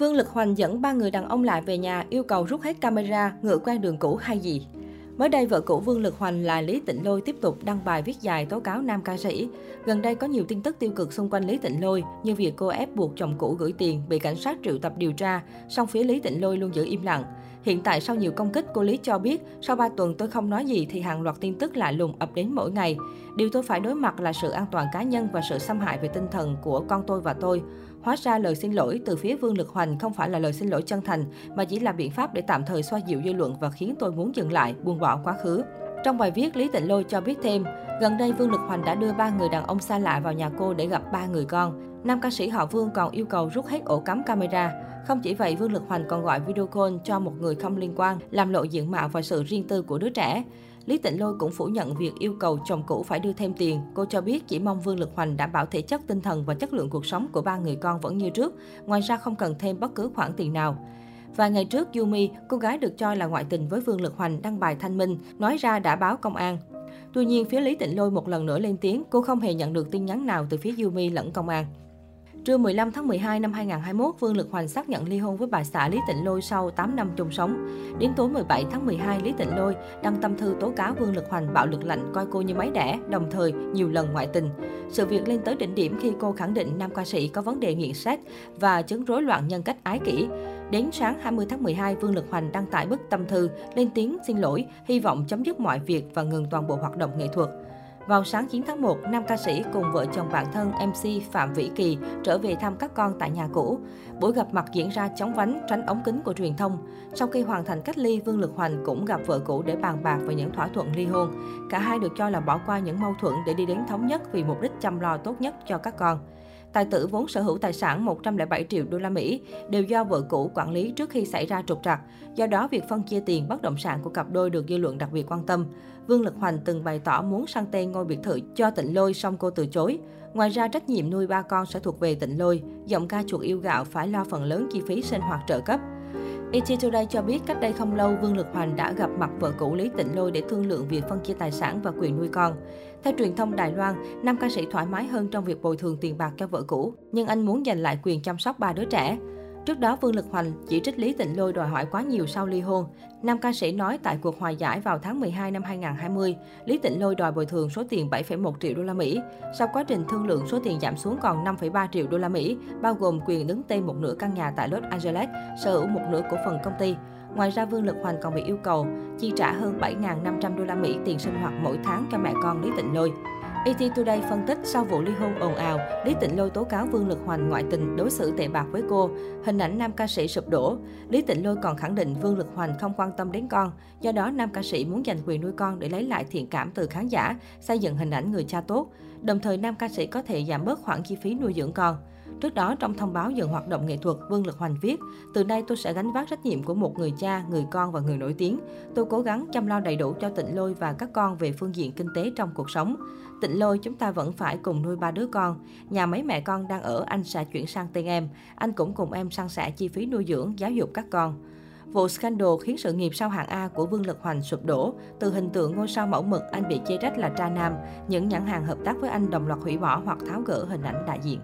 Vương Lực Hoành dẫn ba người đàn ông lại về nhà yêu cầu rút hết camera, ngựa quen đường cũ hay gì. Mới đây, vợ cũ Vương Lực Hoành là Lý Tịnh Lôi tiếp tục đăng bài viết dài tố cáo nam ca sĩ. Gần đây có nhiều tin tức tiêu cực xung quanh Lý Tịnh Lôi, như việc cô ép buộc chồng cũ gửi tiền, bị cảnh sát triệu tập điều tra, song phía Lý Tịnh Lôi luôn giữ im lặng. Hiện tại sau nhiều công kích, cô Lý cho biết, sau 3 tuần tôi không nói gì thì hàng loạt tin tức lạ lùng ập đến mỗi ngày. Điều tôi phải đối mặt là sự an toàn cá nhân và sự xâm hại về tinh thần của con tôi và tôi. Hóa ra lời xin lỗi từ phía Vương Lực Hoành không phải là lời xin lỗi chân thành, mà chỉ là biện pháp để tạm thời xoa dịu dư luận và khiến tôi muốn dừng lại, buông bỏ quá khứ. Trong bài viết, Lý Tịnh Lôi cho biết thêm, gần đây Vương Lực Hoành đã đưa ba người đàn ông xa lạ vào nhà cô để gặp ba người con. Nam ca sĩ họ Vương còn yêu cầu rút hết ổ cắm camera. Không chỉ vậy, Vương Lực Hoành còn gọi video call cho một người không liên quan, làm lộ diện mạo và sự riêng tư của đứa trẻ. Lý Tịnh Lôi cũng phủ nhận việc yêu cầu chồng cũ phải đưa thêm tiền. Cô cho biết chỉ mong Vương Lực Hoành đảm bảo thể chất tinh thần và chất lượng cuộc sống của ba người con vẫn như trước, ngoài ra không cần thêm bất cứ khoản tiền nào. Vài ngày trước, Yumi, cô gái được cho là ngoại tình với Vương Lực Hoành đăng bài thanh minh, nói ra đã báo công an. Tuy nhiên, phía Lý Tịnh Lôi một lần nữa lên tiếng, cô không hề nhận được tin nhắn nào từ phía Yumi lẫn công an. Trưa 15 tháng 12 năm 2021, Vương Lực Hoành xác nhận ly hôn với bà xã Lý Tịnh Lôi sau 8 năm chung sống. Đến tối 17 tháng 12, Lý Tịnh Lôi đăng tâm thư tố cáo Vương Lực Hoành bạo lực lạnh coi cô như máy đẻ, đồng thời nhiều lần ngoại tình. Sự việc lên tới đỉnh điểm khi cô khẳng định nam ca sĩ có vấn đề nghiện sách và chứng rối loạn nhân cách ái kỷ. Đến sáng 20 tháng 12, Vương Lực Hoành đăng tải bức tâm thư lên tiếng xin lỗi, hy vọng chấm dứt mọi việc và ngừng toàn bộ hoạt động nghệ thuật. Vào sáng 9 tháng 1, nam ca sĩ cùng vợ chồng bạn thân MC Phạm Vĩ Kỳ trở về thăm các con tại nhà cũ. Buổi gặp mặt diễn ra chóng vánh, tránh ống kính của truyền thông. Sau khi hoàn thành cách ly, Vương Lực Hoành cũng gặp vợ cũ để bàn bạc về những thỏa thuận ly hôn. Cả hai được cho là bỏ qua những mâu thuẫn để đi đến thống nhất vì mục đích chăm lo tốt nhất cho các con. Tài tử vốn sở hữu tài sản 107 triệu đô la Mỹ đều do vợ cũ quản lý trước khi xảy ra trục trặc. Do đó, việc phân chia tiền bất động sản của cặp đôi được dư luận đặc biệt quan tâm. Vương Lực Hoành từng bày tỏ muốn sang tên ngôi biệt thự cho Tịnh Lôi song cô từ chối. Ngoài ra, trách nhiệm nuôi ba con sẽ thuộc về Tịnh Lôi. Giọng ca chuột yêu gạo phải lo phần lớn chi phí sinh hoạt trợ cấp. ET Today cho biết cách đây không lâu, Vương Lực Hoành đã gặp mặt vợ cũ Lý Tịnh Lôi để thương lượng việc phân chia tài sản và quyền nuôi con. Theo truyền thông Đài Loan, nam ca sĩ thoải mái hơn trong việc bồi thường tiền bạc cho vợ cũ, nhưng anh muốn giành lại quyền chăm sóc ba đứa trẻ. Trước đó, Vương Lực Hoành chỉ trích Lý Tịnh Lôi đòi hỏi quá nhiều sau ly hôn. Nam ca sĩ nói tại cuộc hòa giải vào tháng 12 năm 2020, Lý Tịnh Lôi đòi bồi thường số tiền 7,1 triệu đô la Mỹ. Sau quá trình thương lượng, số tiền giảm xuống còn 5,3 triệu đô la Mỹ, bao gồm quyền đứng tên một nửa căn nhà tại Los Angeles, sở hữu một nửa cổ phần công ty. Ngoài ra, Vương Lực Hoành còn bị yêu cầu chi trả hơn 7.500 đô la Mỹ tiền sinh hoạt mỗi tháng cho mẹ con Lý Tịnh Lôi. ET Today phân tích sau vụ ly hôn ồn ào, Lý Tịnh Lôi tố cáo Vương Lực Hoành ngoại tình đối xử tệ bạc với cô. Hình ảnh nam ca sĩ sụp đổ. Lý Tịnh Lôi còn khẳng định Vương Lực Hoành không quan tâm đến con. Do đó, nam ca sĩ muốn giành quyền nuôi con để lấy lại thiện cảm từ khán giả, xây dựng hình ảnh người cha tốt. Đồng thời, nam ca sĩ có thể giảm bớt khoản chi phí nuôi dưỡng con. Trước đó, trong thông báo dừng hoạt động nghệ thuật, Vương Lực Hoành viết, từ nay tôi sẽ gánh vác trách nhiệm của một người cha, người con và người nổi tiếng. Tôi cố gắng chăm lo đầy đủ cho Tịnh Lôi và các con về phương diện kinh tế trong cuộc sống. Tịnh Lôi chúng ta vẫn phải cùng nuôi ba đứa con. Nhà mấy mẹ con đang ở, anh sẽ chuyển sang tên em. Anh cũng cùng em san sẻ chi phí nuôi dưỡng, giáo dục các con. Vụ scandal khiến sự nghiệp sao hạng A của Vương Lực Hoành sụp đổ. Từ hình tượng ngôi sao mẫu mực, anh bị chê trách là tra nam. Những nhãn hàng hợp tác với anh đồng loạt hủy bỏ hoặc tháo gỡ hình ảnh đại diện.